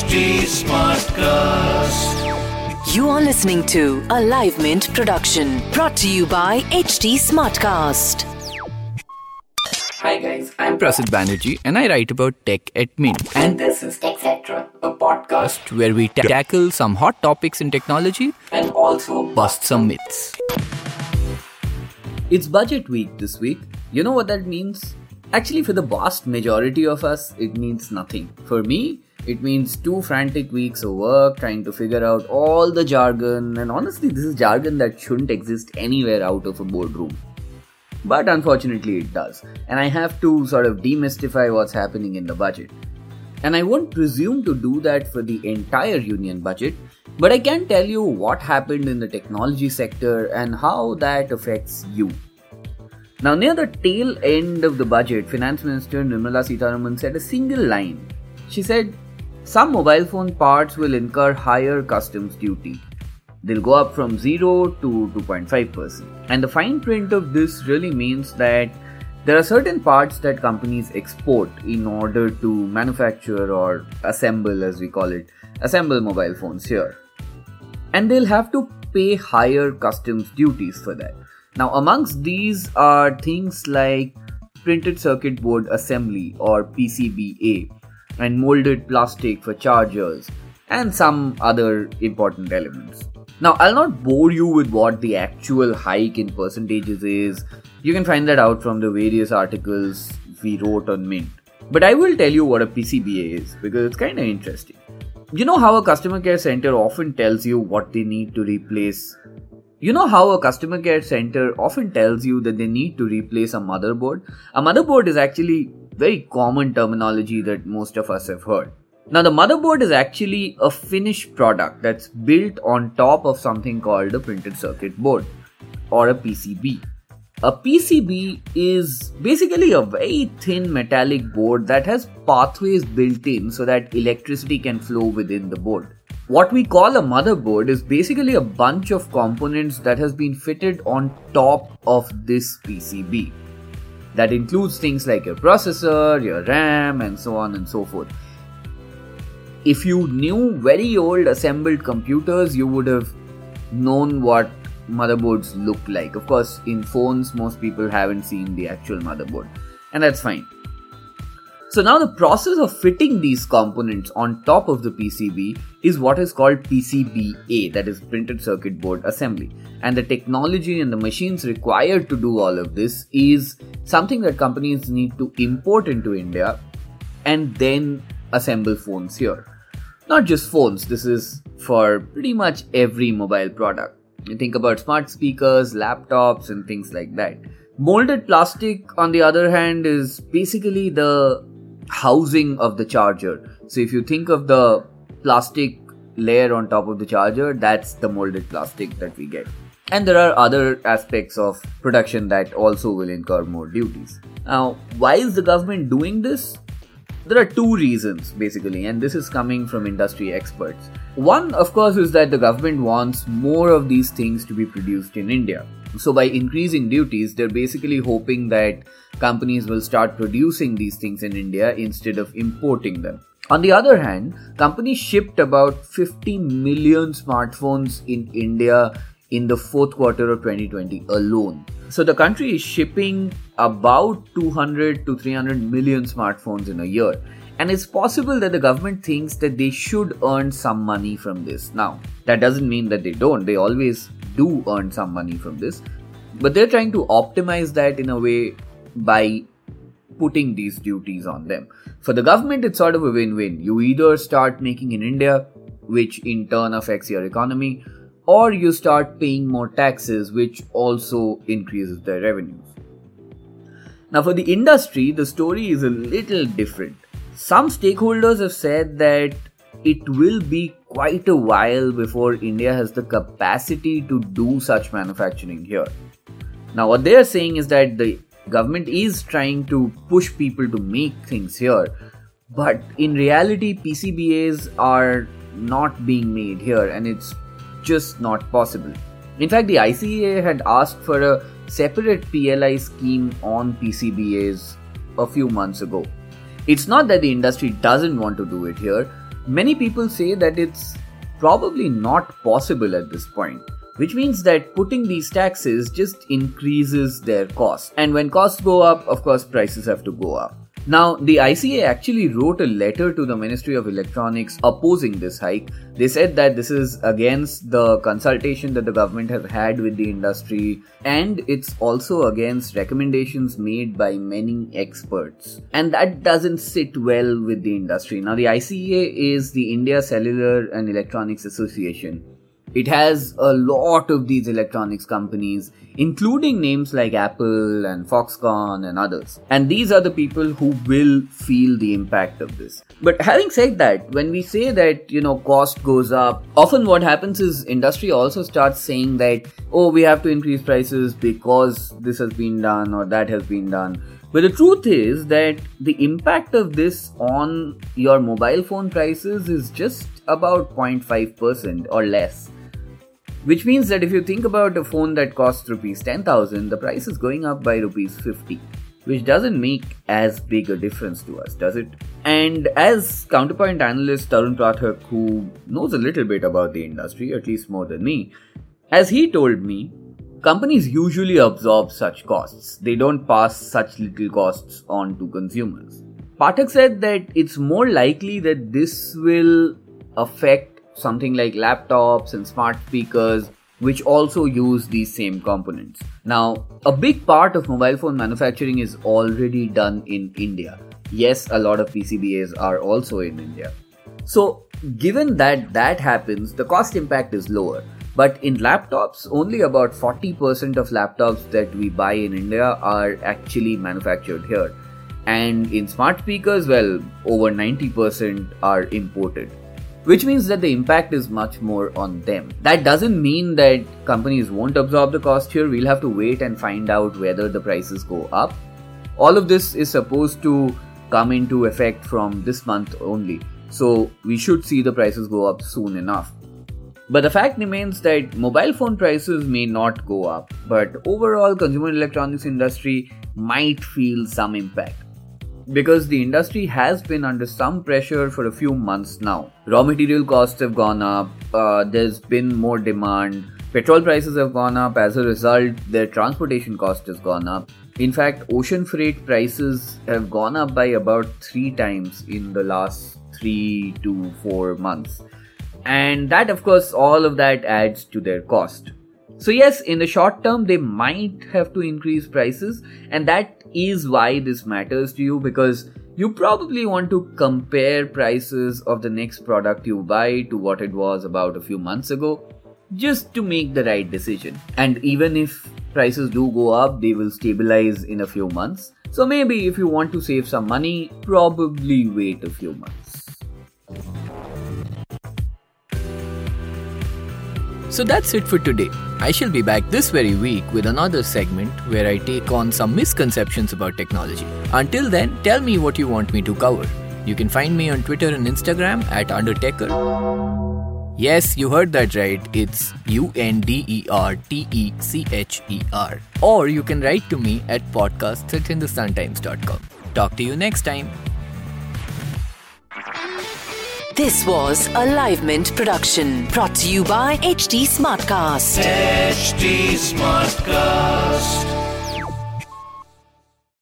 HT Smartcast. You are listening to a Live Mint production brought to you by HT Smartcast. Hi guys, I'm Prasid Banerjee and I write about tech at Mint. And this is TechCetra, a podcast where we ta- tackle some hot topics in technology and also bust some myths. It's budget week this week. You know what that means? Actually, for the vast majority of us, it means nothing. For me, it means two frantic weeks of work trying to figure out all the jargon, and honestly, this is jargon that shouldn't exist anywhere out of a boardroom. But unfortunately, it does, and I have to sort of demystify what's happening in the budget. And I won't presume to do that for the entire union budget, but I can tell you what happened in the technology sector and how that affects you. Now, near the tail end of the budget, Finance Minister Nirmala Sitharaman said a single line. She said, Some mobile phone parts will incur higher customs duty. They'll go up from 0 to 2.5%. And the fine print of this really means that there are certain parts that companies export in order to manufacture or assemble, as we call it, assemble mobile phones here. And they'll have to pay higher customs duties for that. Now, amongst these are things like printed circuit board assembly or PCBA and molded plastic for chargers and some other important elements. Now, I'll not bore you with what the actual hike in percentages is. You can find that out from the various articles we wrote on Mint. But I will tell you what a PCBA is because it's kind of interesting. You know how a customer care center often tells you what they need to replace you know how a customer care center often tells you that they need to replace a motherboard? A motherboard is actually very common terminology that most of us have heard. Now, the motherboard is actually a finished product that's built on top of something called a printed circuit board or a PCB. A PCB is basically a very thin metallic board that has pathways built in so that electricity can flow within the board. What we call a motherboard is basically a bunch of components that has been fitted on top of this PCB. That includes things like your processor, your RAM, and so on and so forth. If you knew very old assembled computers, you would have known what motherboards look like. Of course, in phones, most people haven't seen the actual motherboard, and that's fine. So now the process of fitting these components on top of the PCB is what is called PCBA, that is printed circuit board assembly. And the technology and the machines required to do all of this is something that companies need to import into India and then assemble phones here. Not just phones, this is for pretty much every mobile product. You think about smart speakers, laptops, and things like that. Molded plastic, on the other hand, is basically the housing of the charger. So if you think of the plastic layer on top of the charger, that's the molded plastic that we get. And there are other aspects of production that also will incur more duties. Now, why is the government doing this? There are two reasons basically, and this is coming from industry experts. One, of course, is that the government wants more of these things to be produced in India. So, by increasing duties, they're basically hoping that companies will start producing these things in India instead of importing them. On the other hand, companies shipped about 50 million smartphones in India in the fourth quarter of 2020 alone. So the country is shipping about 200 to 300 million smartphones in a year. And it's possible that the government thinks that they should earn some money from this. Now, that doesn't mean that they don't. They always do earn some money from this. But they're trying to optimize that in a way by putting these duties on them. For the government, it's sort of a win win. You either start making in India, which in turn affects your economy, or you start paying more taxes, which also increases their revenues. Now, for the industry, the story is a little different. Some stakeholders have said that it will be quite a while before India has the capacity to do such manufacturing here. Now, what they are saying is that the government is trying to push people to make things here, but in reality, PCBAs are not being made here, and it's just not possible. In fact, the ICA had asked for a separate PLI scheme on PCBAs a few months ago. It's not that the industry doesn't want to do it here, many people say that it's probably not possible at this point which means that putting these taxes just increases their cost. And when costs go up, of course, prices have to go up. Now, the ICA actually wrote a letter to the Ministry of Electronics opposing this hike. They said that this is against the consultation that the government have had with the industry and it's also against recommendations made by many experts. And that doesn't sit well with the industry. Now, the ICA is the India Cellular and Electronics Association it has a lot of these electronics companies, including names like Apple and Foxconn and others. And these are the people who will feel the impact of this. But having said that, when we say that, you know, cost goes up, often what happens is industry also starts saying that, oh, we have to increase prices because this has been done or that has been done. But the truth is that the impact of this on your mobile phone prices is just about 0.5% or less. Which means that if you think about a phone that costs rupees 10,000, the price is going up by rupees 50, which doesn't make as big a difference to us, does it? And as counterpoint analyst Tarun Pathak, who knows a little bit about the industry, at least more than me, as he told me, companies usually absorb such costs. They don't pass such little costs on to consumers. Pathak said that it's more likely that this will affect something like laptops and smart speakers, which also use these same components. Now, a big part of mobile phone manufacturing is already done in India. Yes, a lot of PCBAs are also in India. So, given that that happens, the cost impact is lower. But in laptops, only about 40% of laptops that we buy in India are actually manufactured here. And in smart speakers, well, over 90% are imported which means that the impact is much more on them. That doesn't mean that companies won't absorb the cost here. We'll have to wait and find out whether the prices go up. All of this is supposed to come into effect from this month only, so we should see the prices go up soon enough. But the fact remains that mobile phone prices may not go up, but overall consumer electronics industry might feel some impact because the industry has been under some pressure for a few months now. Raw material costs have gone up, uh, there's been more demand, petrol prices have gone up, as a result, their transportation cost has gone up. In fact, ocean freight prices have gone up by about three times in the last three to four months. And that, of course, all of that adds to their cost. So, yes, in the short term, they might have to increase prices, and that is why this matters to you because you probably want to compare prices of the next product you buy to what it was about a few months ago just to make the right decision. And even if prices do go up, they will stabilize in a few months. So, maybe if you want to save some money, probably wait a few months. So that's it for today. I shall be back this very week with another segment where I take on some misconceptions about technology. Until then, tell me what you want me to cover. You can find me on Twitter and Instagram at Undertaker. Yes, you heard that right. It's U N D E R T E C H E R. Or you can write to me at podcasts at. Talk to you next time. This was a Live Mint production brought to you by HT Smartcast. HT Smartcast.